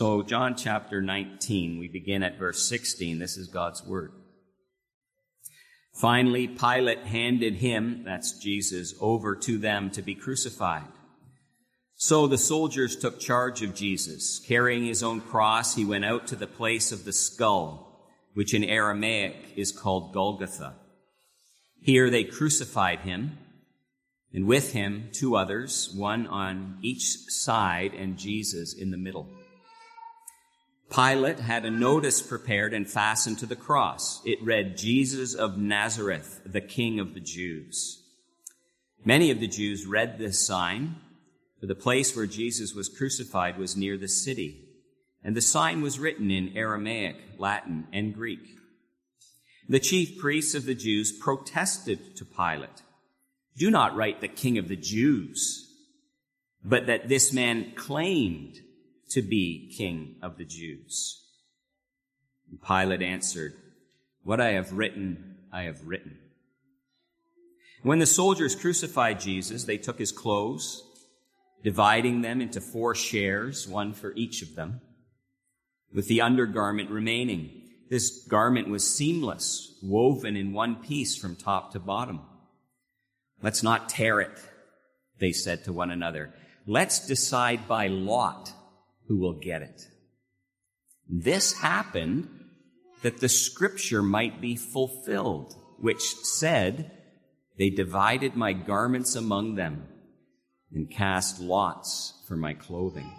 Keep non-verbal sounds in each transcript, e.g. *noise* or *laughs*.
So, John chapter 19, we begin at verse 16. This is God's word. Finally, Pilate handed him, that's Jesus, over to them to be crucified. So the soldiers took charge of Jesus. Carrying his own cross, he went out to the place of the skull, which in Aramaic is called Golgotha. Here they crucified him, and with him two others, one on each side and Jesus in the middle. Pilate had a notice prepared and fastened to the cross. It read, Jesus of Nazareth, the King of the Jews. Many of the Jews read this sign, for the place where Jesus was crucified was near the city, and the sign was written in Aramaic, Latin, and Greek. The chief priests of the Jews protested to Pilate, Do not write the King of the Jews, but that this man claimed to be king of the Jews. And Pilate answered, What I have written, I have written. When the soldiers crucified Jesus, they took his clothes, dividing them into four shares, one for each of them, with the undergarment remaining. This garment was seamless, woven in one piece from top to bottom. Let's not tear it, they said to one another. Let's decide by lot who will get it. This happened that the scripture might be fulfilled, which said, They divided my garments among them and cast lots for my clothing.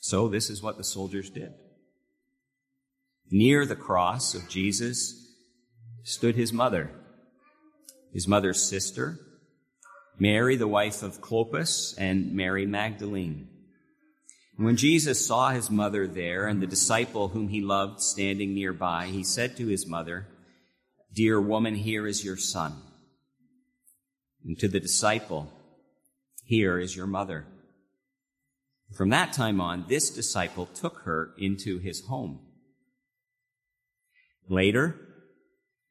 So this is what the soldiers did. Near the cross of Jesus stood his mother, his mother's sister, Mary, the wife of Clopas, and Mary Magdalene. When Jesus saw his mother there and the disciple whom he loved standing nearby, he said to his mother, Dear woman, here is your son. And to the disciple, Here is your mother. From that time on, this disciple took her into his home. Later,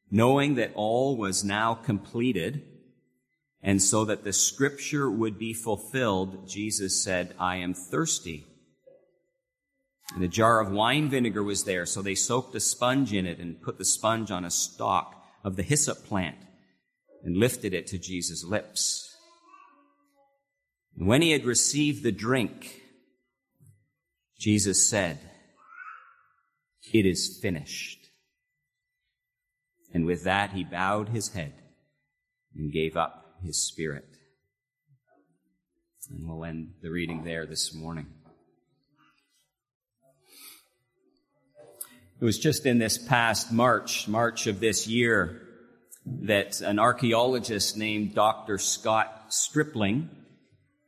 knowing that all was now completed, and so that the scripture would be fulfilled, Jesus said, I am thirsty. And a jar of wine vinegar was there, so they soaked a sponge in it and put the sponge on a stalk of the hyssop plant and lifted it to Jesus' lips. And when he had received the drink, Jesus said, It is finished. And with that, he bowed his head and gave up his spirit. And we'll end the reading there this morning. It was just in this past March, March of this year, that an archaeologist named Dr. Scott Stripling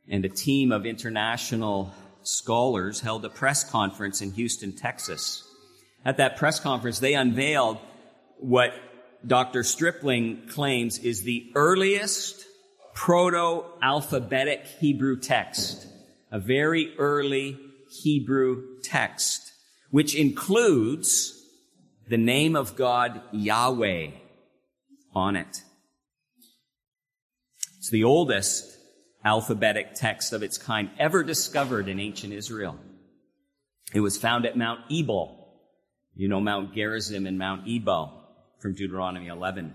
and a team of international scholars held a press conference in Houston, Texas. At that press conference, they unveiled what Dr. Stripling claims is the earliest proto-alphabetic Hebrew text, a very early Hebrew text which includes the name of God Yahweh on it. It's the oldest alphabetic text of its kind ever discovered in ancient Israel. It was found at Mount Ebal. You know Mount Gerizim and Mount Ebal from Deuteronomy 11.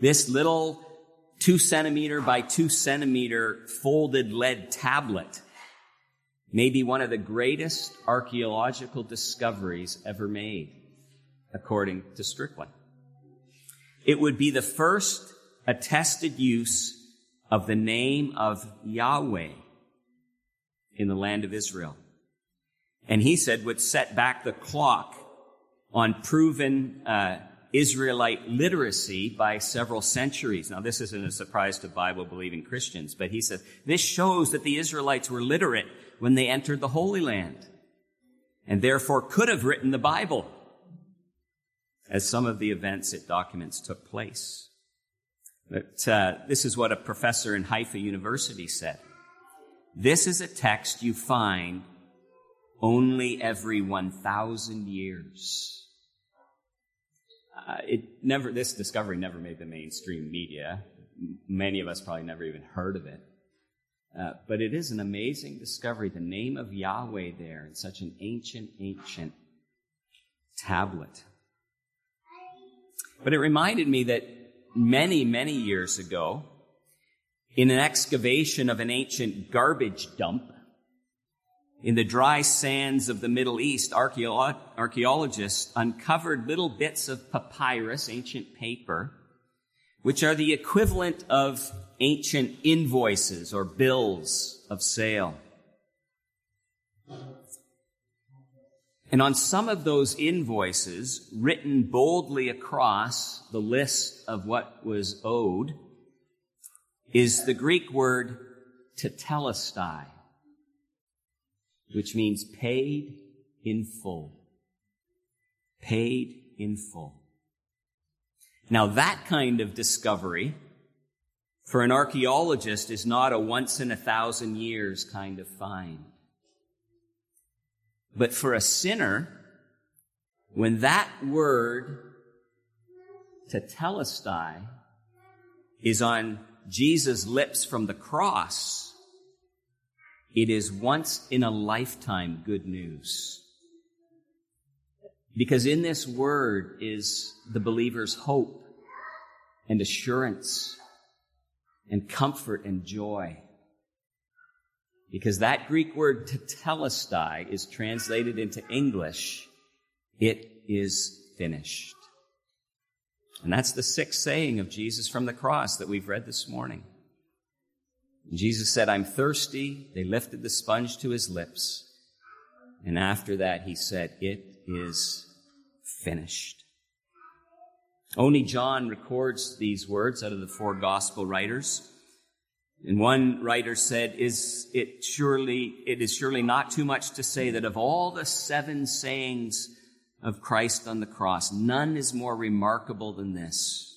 This little two centimeter by two centimeter folded lead tablet may be one of the greatest archaeological discoveries ever made, according to Stripling. It would be the first attested use of the name of Yahweh in the land of Israel. And he said would set back the clock on proven uh, Israelite literacy by several centuries. Now, this isn't a surprise to Bible believing Christians, but he says this shows that the Israelites were literate when they entered the Holy Land and therefore could have written the Bible as some of the events it documents took place. But uh, this is what a professor in Haifa University said. This is a text you find only every 1,000 years. Uh, it never, this discovery never made the mainstream media. Many of us probably never even heard of it. Uh, but it is an amazing discovery. The name of Yahweh there in such an ancient, ancient tablet. But it reminded me that many, many years ago, in an excavation of an ancient garbage dump in the dry sands of the Middle East, archaeologists uncovered little bits of papyrus, ancient paper, which are the equivalent of ancient invoices or bills of sale. And on some of those invoices, written boldly across the list of what was owed, is the Greek word tetelestai, which means paid in full. Paid in full. Now that kind of discovery for an archaeologist is not a once in a thousand years kind of find. But for a sinner, when that word tetelestai is on Jesus' lips from the cross, it is once in a lifetime good news. Because in this word is the believer's hope and assurance and comfort and joy. Because that Greek word tetelestai is translated into English, it is finished. And that's the sixth saying of Jesus from the cross that we've read this morning. Jesus said, I'm thirsty. They lifted the sponge to his lips. And after that, he said, It is finished. Only John records these words out of the four gospel writers. And one writer said, is it surely, it is surely not too much to say that of all the seven sayings of Christ on the cross, none is more remarkable than this.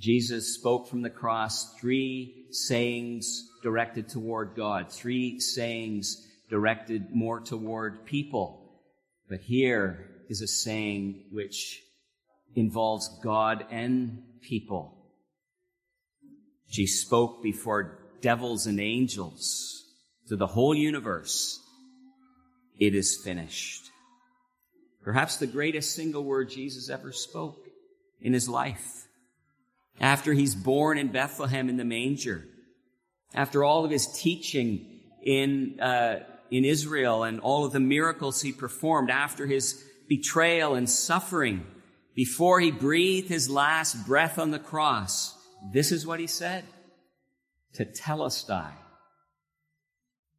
Jesus spoke from the cross three sayings directed toward God, three sayings directed more toward people. But here is a saying which involves God and people. She spoke before devils and angels to the whole universe. It is finished. Perhaps the greatest single word Jesus ever spoke in his life. After he's born in Bethlehem in the manger, after all of his teaching in, uh, in Israel and all of the miracles he performed, after his betrayal and suffering, before he breathed his last breath on the cross, this is what he said. Tetelestai.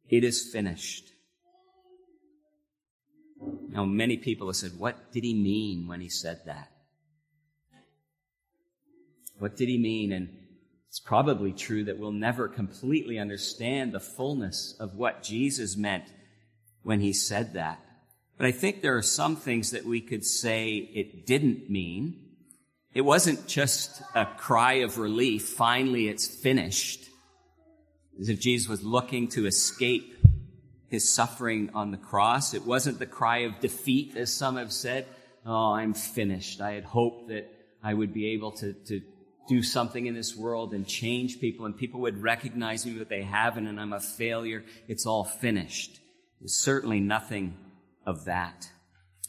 It is finished. Now, many people have said, what did he mean when he said that? What did he mean? And it's probably true that we'll never completely understand the fullness of what Jesus meant when he said that. But I think there are some things that we could say it didn't mean. It wasn't just a cry of relief. Finally, it's finished. As if Jesus was looking to escape his suffering on the cross. It wasn't the cry of defeat, as some have said. Oh, I'm finished. I had hoped that I would be able to, to do something in this world and change people and people would recognize me, but they haven't and I'm a failure. It's all finished. There's certainly nothing of that.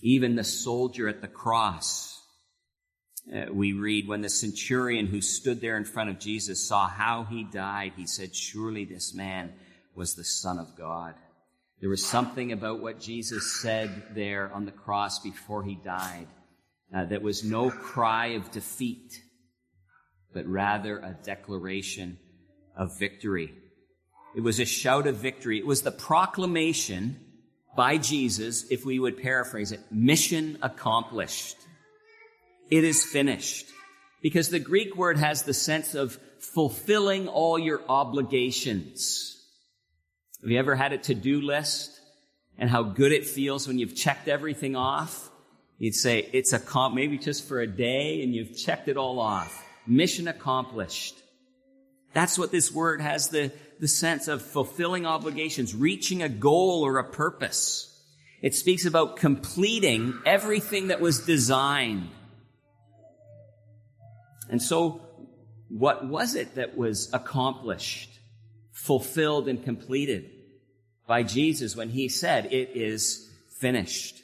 Even the soldier at the cross, uh, we read, when the centurion who stood there in front of Jesus saw how he died, he said, surely this man was the son of God. There was something about what Jesus said there on the cross before he died uh, that was no cry of defeat, but rather a declaration of victory. It was a shout of victory. It was the proclamation by Jesus, if we would paraphrase it, mission accomplished. It is finished. Because the Greek word has the sense of fulfilling all your obligations. Have you ever had a to-do list and how good it feels when you've checked everything off? You'd say it's a comp, maybe just for a day and you've checked it all off. Mission accomplished. That's what this word has the, the sense of fulfilling obligations, reaching a goal or a purpose. It speaks about completing everything that was designed. And so, what was it that was accomplished fulfilled and completed by Jesus when he said, it is finished.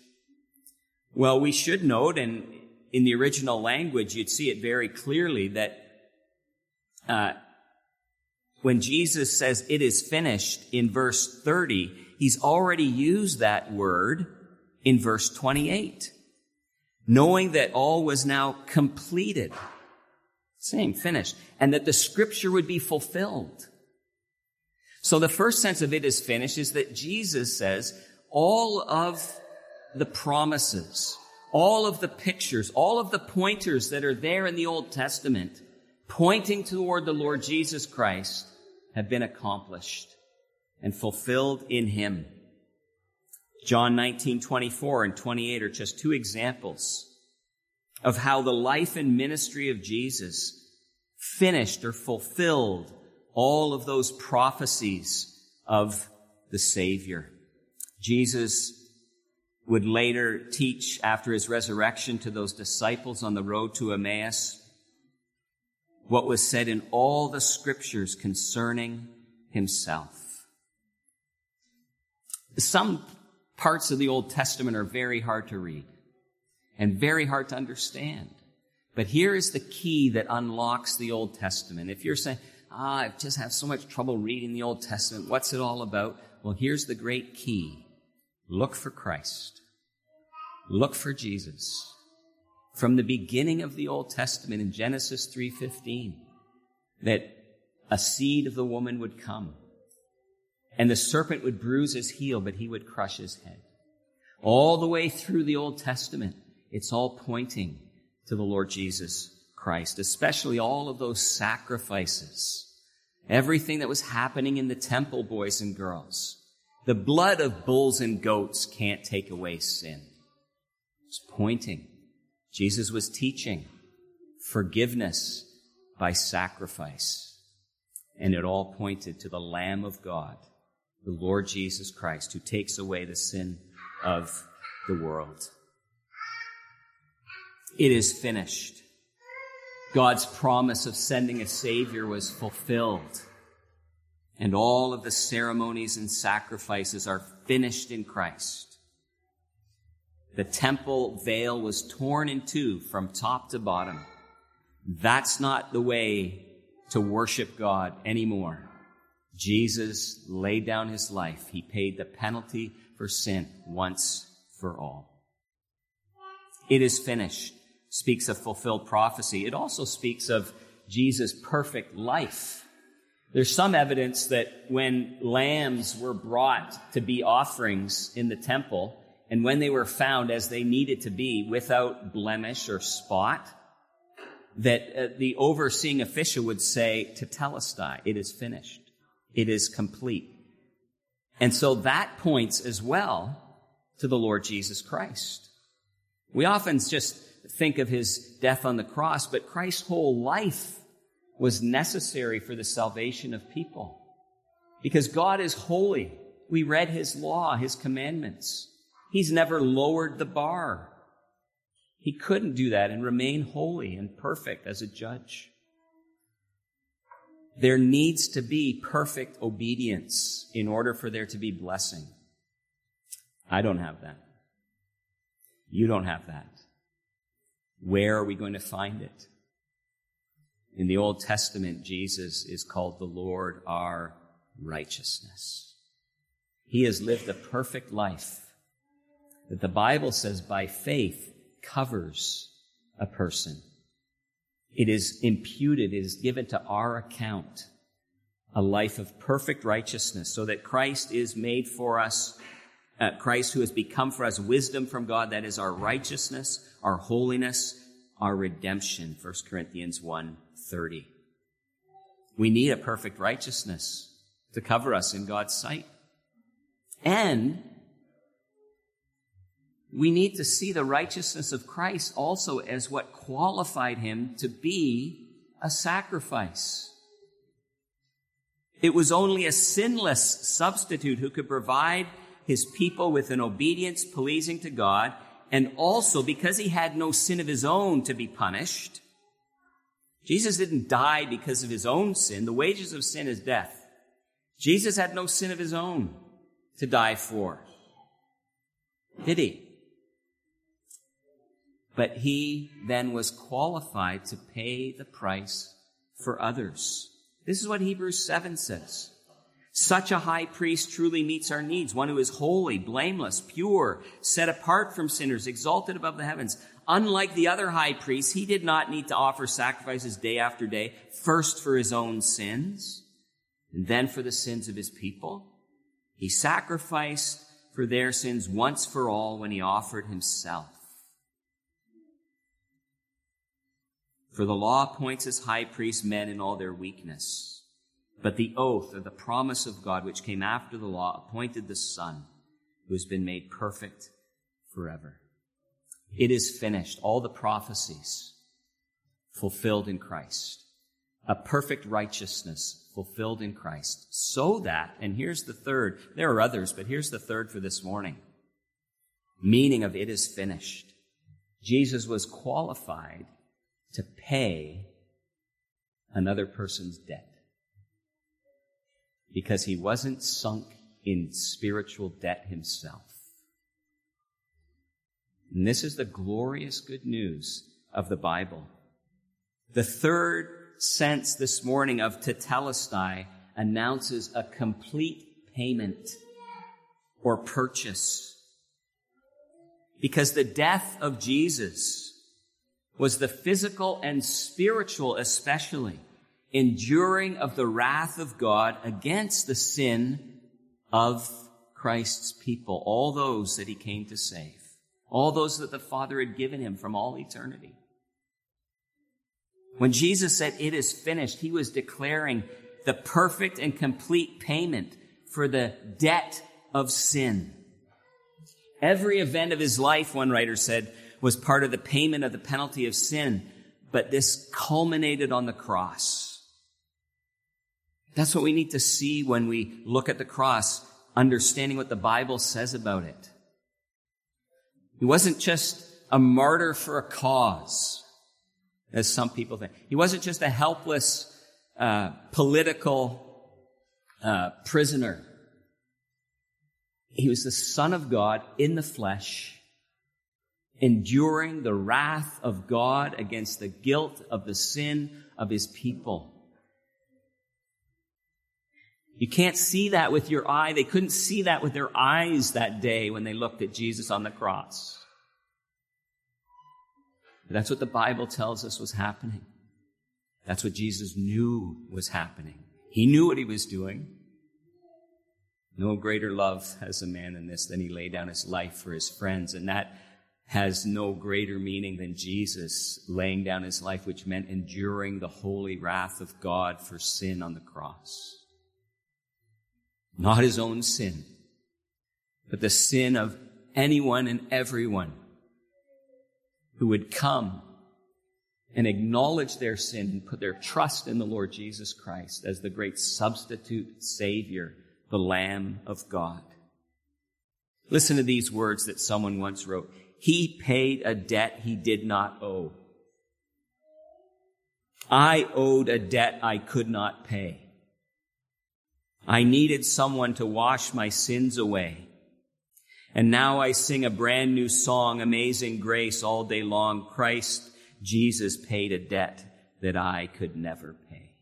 Well, we should note, and in the original language, you'd see it very clearly that uh, when Jesus says it is finished in verse 30, he's already used that word in verse 28, knowing that all was now completed. Same, finished. And that the scripture would be fulfilled. So the first sense of it is finished is that Jesus says all of the promises, all of the pictures, all of the pointers that are there in the Old Testament pointing toward the Lord Jesus Christ have been accomplished and fulfilled in him. John 19, 24 and 28 are just two examples of how the life and ministry of Jesus finished or fulfilled all of those prophecies of the Savior. Jesus would later teach after his resurrection to those disciples on the road to Emmaus what was said in all the scriptures concerning himself. Some parts of the Old Testament are very hard to read and very hard to understand. But here is the key that unlocks the Old Testament. If you're saying, ah, I just have so much trouble reading the Old Testament, what's it all about? Well, here's the great key. Look for Christ. Look for Jesus. From the beginning of the Old Testament in Genesis 3:15 that a seed of the woman would come and the serpent would bruise his heel but he would crush his head. All the way through the Old Testament it's all pointing to the Lord Jesus Christ, especially all of those sacrifices. Everything that was happening in the temple, boys and girls. The blood of bulls and goats can't take away sin. It's pointing. Jesus was teaching forgiveness by sacrifice. And it all pointed to the Lamb of God, the Lord Jesus Christ, who takes away the sin of the world. It is finished. God's promise of sending a Savior was fulfilled. And all of the ceremonies and sacrifices are finished in Christ. The temple veil was torn in two from top to bottom. That's not the way to worship God anymore. Jesus laid down his life. He paid the penalty for sin once for all. It is finished speaks of fulfilled prophecy. It also speaks of Jesus' perfect life. There's some evidence that when lambs were brought to be offerings in the temple, and when they were found as they needed to be without blemish or spot, that uh, the overseeing official would say to tetelestai, it is finished. It is complete. And so that points as well to the Lord Jesus Christ. We often just think of his death on the cross, but Christ's whole life was necessary for the salvation of people. Because God is holy. We read his law, his commandments. He's never lowered the bar. He couldn't do that and remain holy and perfect as a judge. There needs to be perfect obedience in order for there to be blessing. I don't have that. You don't have that. Where are we going to find it? In the Old Testament, Jesus is called the Lord our righteousness. He has lived a perfect life that the Bible says by faith covers a person. It is imputed, it is given to our account a life of perfect righteousness so that Christ is made for us, uh, Christ who has become for us wisdom from God, that is our righteousness, our holiness, our redemption. 1 Corinthians 1 30. We need a perfect righteousness to cover us in God's sight. And we need to see the righteousness of Christ also as what qualified him to be a sacrifice. It was only a sinless substitute who could provide his people with an obedience pleasing to God and also because he had no sin of his own to be punished. Jesus didn't die because of his own sin. The wages of sin is death. Jesus had no sin of his own to die for. Did he? But he then was qualified to pay the price for others. This is what Hebrews 7 says. Such a high priest truly meets our needs, one who is holy, blameless, pure, set apart from sinners, exalted above the heavens. Unlike the other high priests, he did not need to offer sacrifices day after day, first for his own sins, and then for the sins of his people. He sacrificed for their sins once for all when he offered himself. For the law appoints as high priests men in all their weakness. But the oath or the promise of God, which came after the law, appointed the Son, who has been made perfect forever. It is finished. All the prophecies fulfilled in Christ. A perfect righteousness fulfilled in Christ. So that, and here's the third, there are others, but here's the third for this morning. Meaning of it is finished. Jesus was qualified to pay another person's debt because he wasn't sunk in spiritual debt himself. And this is the glorious good news of the Bible. The third sense this morning of tetelestai announces a complete payment or purchase. Because the death of Jesus was the physical and spiritual especially enduring of the wrath of God against the sin of Christ's people, all those that he came to save, all those that the Father had given him from all eternity. When Jesus said, it is finished, he was declaring the perfect and complete payment for the debt of sin. Every event of his life, one writer said, was part of the payment of the penalty of sin, but this culminated on the cross. That's what we need to see when we look at the cross, understanding what the Bible says about it. He wasn't just a martyr for a cause, as some people think. He wasn't just a helpless uh, political uh, prisoner. He was the Son of God in the flesh, enduring the wrath of God against the guilt of the sin of his people. You can't see that with your eye. They couldn't see that with their eyes that day when they looked at Jesus on the cross. But that's what the Bible tells us was happening. That's what Jesus knew was happening. He knew what he was doing. No greater love has a man than this than he lay down his life for his friends. And that has no greater meaning than Jesus laying down his life, which meant enduring the holy wrath of God for sin on the cross not his own sin, but the sin of anyone and everyone who would come and acknowledge their sin and put their trust in the Lord Jesus Christ as the great substitute Savior, the Lamb of God. Listen to these words that someone once wrote. He paid a debt he did not owe. I owed a debt I could not pay. I needed someone to wash my sins away. And now I sing a brand new song, Amazing Grace, all day long. Christ Jesus paid a debt that I could never pay.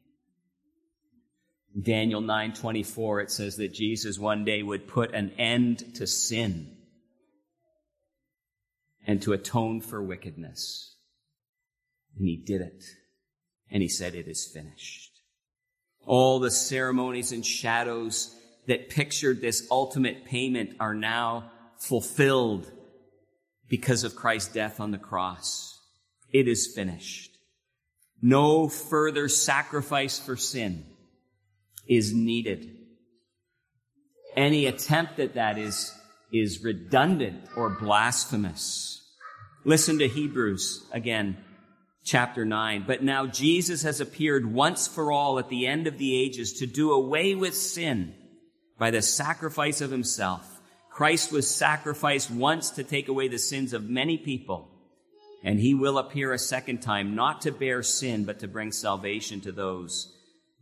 Daniel 9:24 it says that Jesus one day would put an end to sin and to atone for wickedness. And he did it. And he said it is finished. All the ceremonies and shadows that pictured this ultimate payment are now fulfilled because of Christ's death on the cross. It is finished. No further sacrifice for sin is needed. Any attempt at that is, is redundant or blasphemous. Listen to Hebrews again chapter 9. But now Jesus has appeared once for all at the end of the ages to do away with sin by the sacrifice of himself. Christ was sacrificed once to take away the sins of many people. And he will appear a second time, not to bear sin, but to bring salvation to those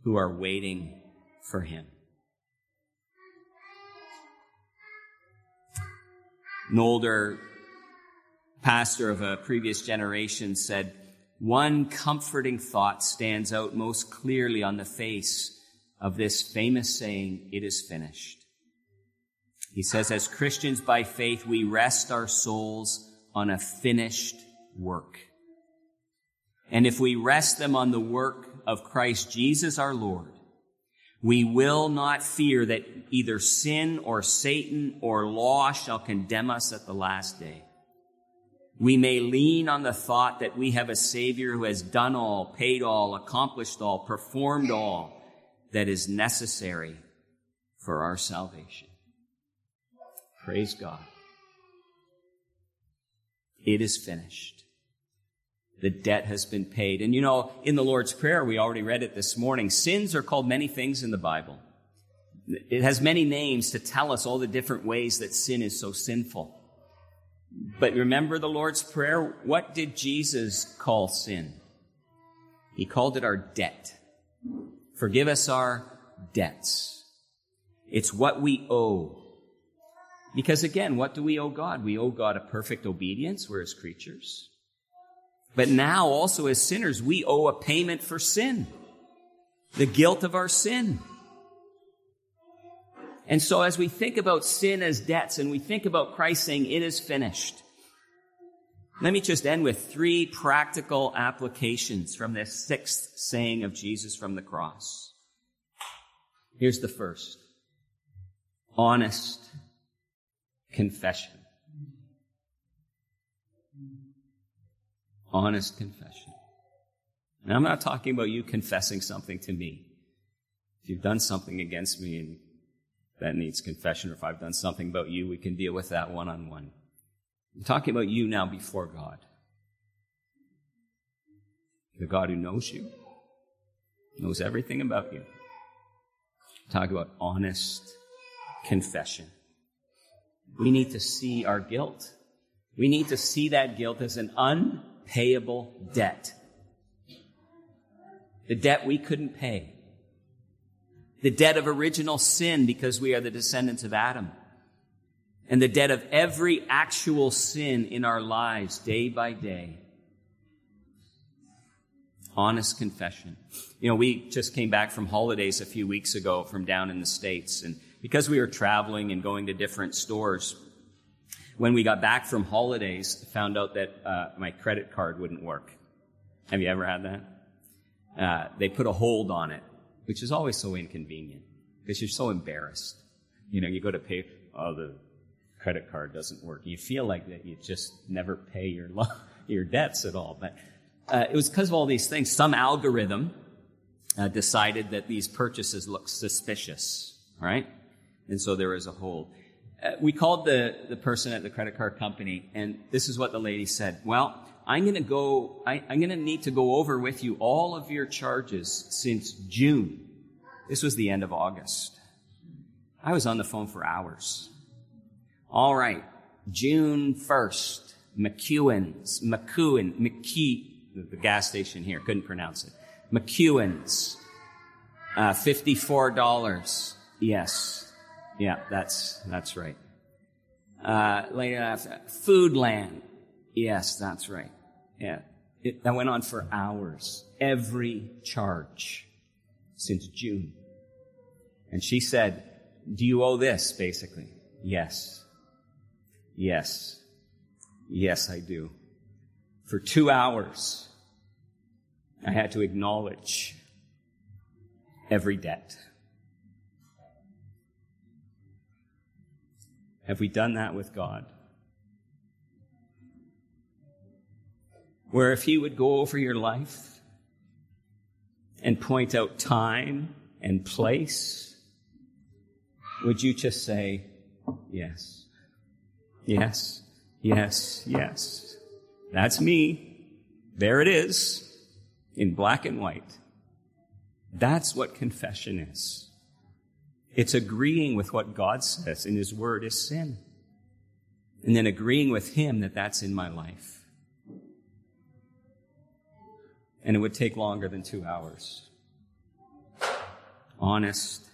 who are waiting for him. An older pastor of a previous generation said, one comforting thought stands out most clearly on the face of this famous saying, it is finished. He says, as Christians by faith, we rest our souls on a finished work. And if we rest them on the work of Christ Jesus our Lord, we will not fear that either sin or Satan or law shall condemn us at the last day. We may lean on the thought that we have a Savior who has done all, paid all, accomplished all, performed all that is necessary for our salvation. Praise God. It is finished. The debt has been paid. And you know, in the Lord's Prayer, we already read it this morning, sins are called many things in the Bible. It has many names to tell us all the different ways that sin is so sinful. But remember the Lord's Prayer? What did Jesus call sin? He called it our debt. Forgive us our debts. It's what we owe. Because again, what do we owe God? We owe God a perfect obedience. We're his creatures. But now also as sinners, we owe a payment for sin. The guilt of our sin. And so as we think about sin as debts and we think about Christ saying it is finished, let me just end with three practical applications from this sixth saying of Jesus from the cross. Here's the first. Honest confession. Honest confession. And I'm not talking about you confessing something to me. If you've done something against me and that needs confession, or if I've done something about you, we can deal with that one on one. I'm talking about you now before God. The God who knows you, knows everything about you. Talk about honest confession. We need to see our guilt. We need to see that guilt as an unpayable debt. The debt we couldn't pay the debt of original sin because we are the descendants of Adam, and the debt of every actual sin in our lives day by day. Honest confession. You know, we just came back from holidays a few weeks ago from down in the States, and because we were traveling and going to different stores, when we got back from holidays, found out that uh, my credit card wouldn't work. Have you ever had that? Uh, they put a hold on it which is always so inconvenient because you're so embarrassed. You know, you go to pay, oh, the credit card doesn't work. You feel like that you just never pay your lo- *laughs* your debts at all. But uh, it was because of all these things. Some algorithm uh, decided that these purchases look suspicious, right? And so there was a hold. Uh, we called the, the person at the credit card company, and this is what the lady said. Well, I'm going to go, I, I'm going to need to go over with you all of your charges since June. This was the end of August. I was on the phone for hours. All right. June 1st, McEwen's, McEwen, McKee, the gas station here, couldn't pronounce it. McEwen's, uh, $54. Yes. Yeah, that's, that's right. Uh, later after, Foodland. Yes, that's right. Yeah. It, that went on for hours. Every charge since June. And she said, do you owe this, basically? Yes. Yes. Yes, I do. For two hours, I had to acknowledge every debt. Have we done that with God? where if he would go over your life and point out time and place, would you just say, yes, yes, yes, yes. That's me. There it is in black and white. That's what confession is. It's agreeing with what God says in His Word is sin. And then agreeing with Him that that's in my life and it would take longer than two hours. Honest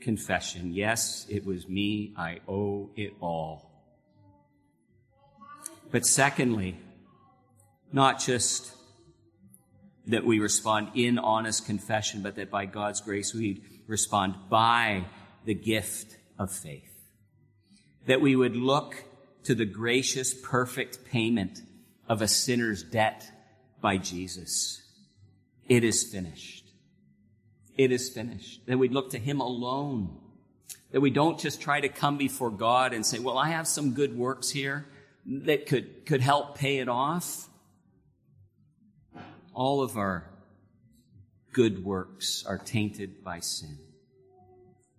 confession. Yes, it was me. I owe it all. But secondly, not just that we respond in honest confession, but that by God's grace we respond by the gift of faith. That we would look to the gracious, perfect payment of a sinner's debt by Jesus. It is finished. It is finished. That we look to Him alone. That we don't just try to come before God and say, well, I have some good works here that could, could help pay it off. All of our good works are tainted by sin.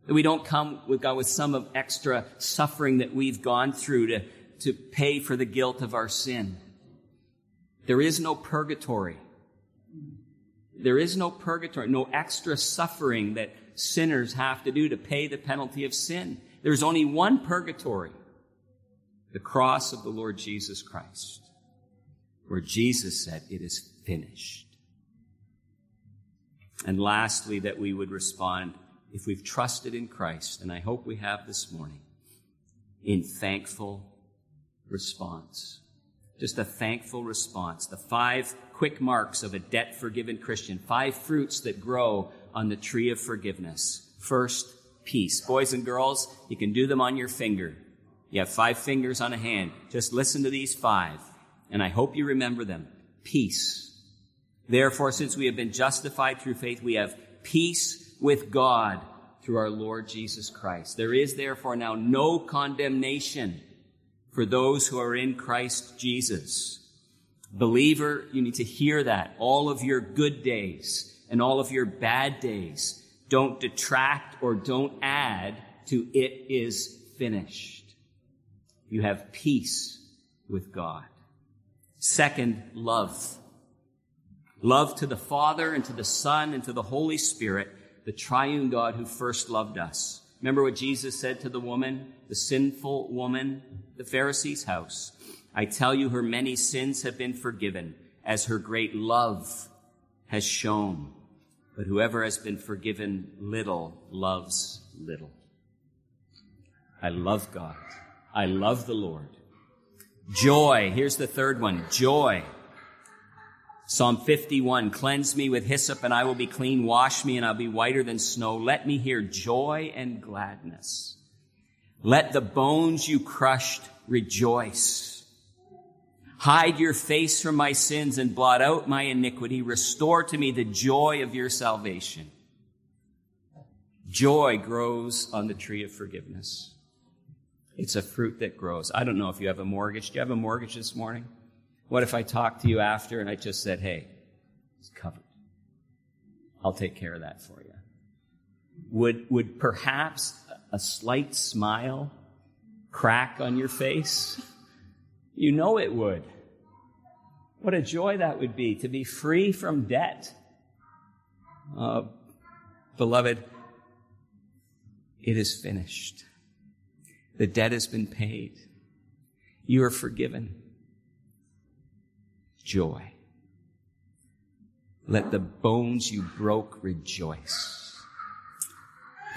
That we don't come with God with some of extra suffering that we've gone through to, to pay for the guilt of our sin. There is no purgatory. There is no purgatory, no extra suffering that sinners have to do to pay the penalty of sin. There's only one purgatory the cross of the Lord Jesus Christ, where Jesus said, It is finished. And lastly, that we would respond, if we've trusted in Christ, and I hope we have this morning, in thankful response. Just a thankful response. The five quick marks of a debt forgiven Christian. Five fruits that grow on the tree of forgiveness. First, peace. Boys and girls, you can do them on your finger. You have five fingers on a hand. Just listen to these five, and I hope you remember them. Peace. Therefore, since we have been justified through faith, we have peace with God through our Lord Jesus Christ. There is therefore now no condemnation for those who are in Christ Jesus. Believer, you need to hear that. All of your good days and all of your bad days don't detract or don't add to it is finished. You have peace with God. Second, love. Love to the Father and to the Son and to the Holy Spirit, the triune God who first loved us. Remember what Jesus said to the woman, the sinful woman, the Pharisee's house. I tell you, her many sins have been forgiven as her great love has shown. But whoever has been forgiven little loves little. I love God. I love the Lord. Joy. Here's the third one. Joy. Psalm 51. Cleanse me with hyssop and I will be clean. Wash me and I'll be whiter than snow. Let me hear joy and gladness. Let the bones you crushed rejoice. Hide your face from my sins and blot out my iniquity. Restore to me the joy of your salvation. Joy grows on the tree of forgiveness. It's a fruit that grows. I don't know if you have a mortgage. Do you have a mortgage this morning? What if I talked to you after and I just said, hey, it's covered. I'll take care of that for you. Would, would perhaps a slight smile crack on your face? You know it would. What a joy that would be to be free from debt. Uh, beloved, it is finished. The debt has been paid. You are forgiven. Joy. Let the bones you broke rejoice.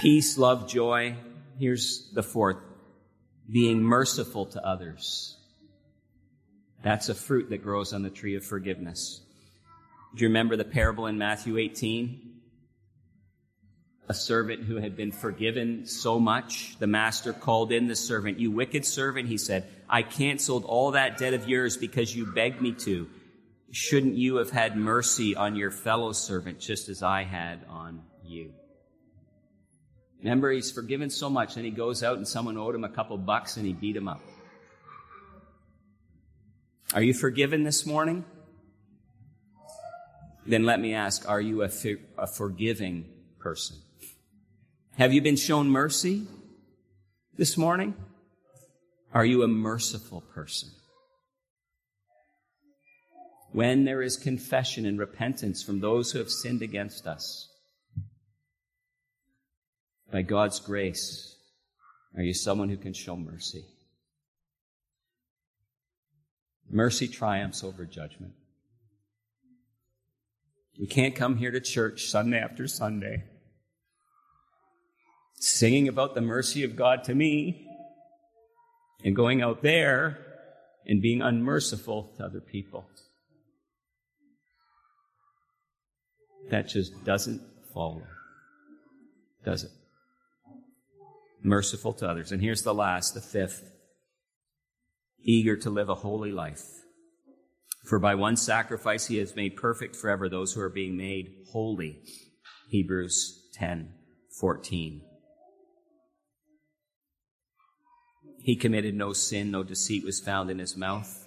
Peace, love, joy. Here's the fourth. Being merciful to others. That's a fruit that grows on the tree of forgiveness. Do you remember the parable in Matthew 18? A servant who had been forgiven so much, the master called in the servant. You wicked servant, he said, I canceled all that debt of yours because you begged me to. Shouldn't you have had mercy on your fellow servant just as I had on you? Remember, he's forgiven so much, and he goes out and someone owed him a couple bucks and he beat him up. Are you forgiven this morning? Then let me ask, are you a, fi- a forgiving person? Have you been shown mercy this morning? Are you a merciful person? When there is confession and repentance from those who have sinned against us, by God's grace, are you someone who can show mercy? Mercy triumphs over judgment. We can't come here to church Sunday after Sunday singing about the mercy of God to me and going out there and being unmerciful to other people. That just doesn't follow, does it? Merciful to others. And here's the last, the fifth. Eager to live a holy life. For by one sacrifice he has made perfect forever those who are being made holy. Hebrews 10, 14. He committed no sin, no deceit was found in his mouth.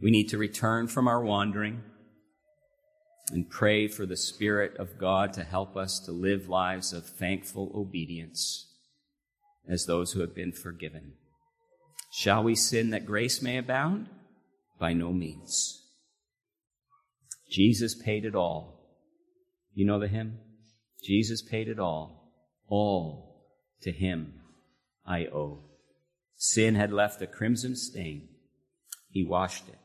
We need to return from our wandering and pray for the Spirit of God to help us to live lives of thankful obedience as those who have been forgiven. Shall we sin that grace may abound? By no means. Jesus paid it all. You know the hymn? Jesus paid it all. All to him I owe. Sin had left a crimson stain. He washed it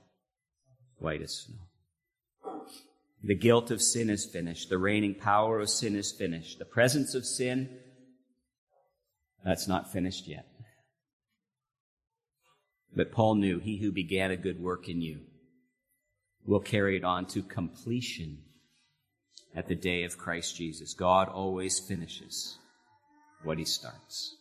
white as snow. The guilt of sin is finished. The reigning power of sin is finished. The presence of sin, that's not finished yet. But Paul knew he who began a good work in you will carry it on to completion at the day of Christ Jesus. God always finishes what he starts.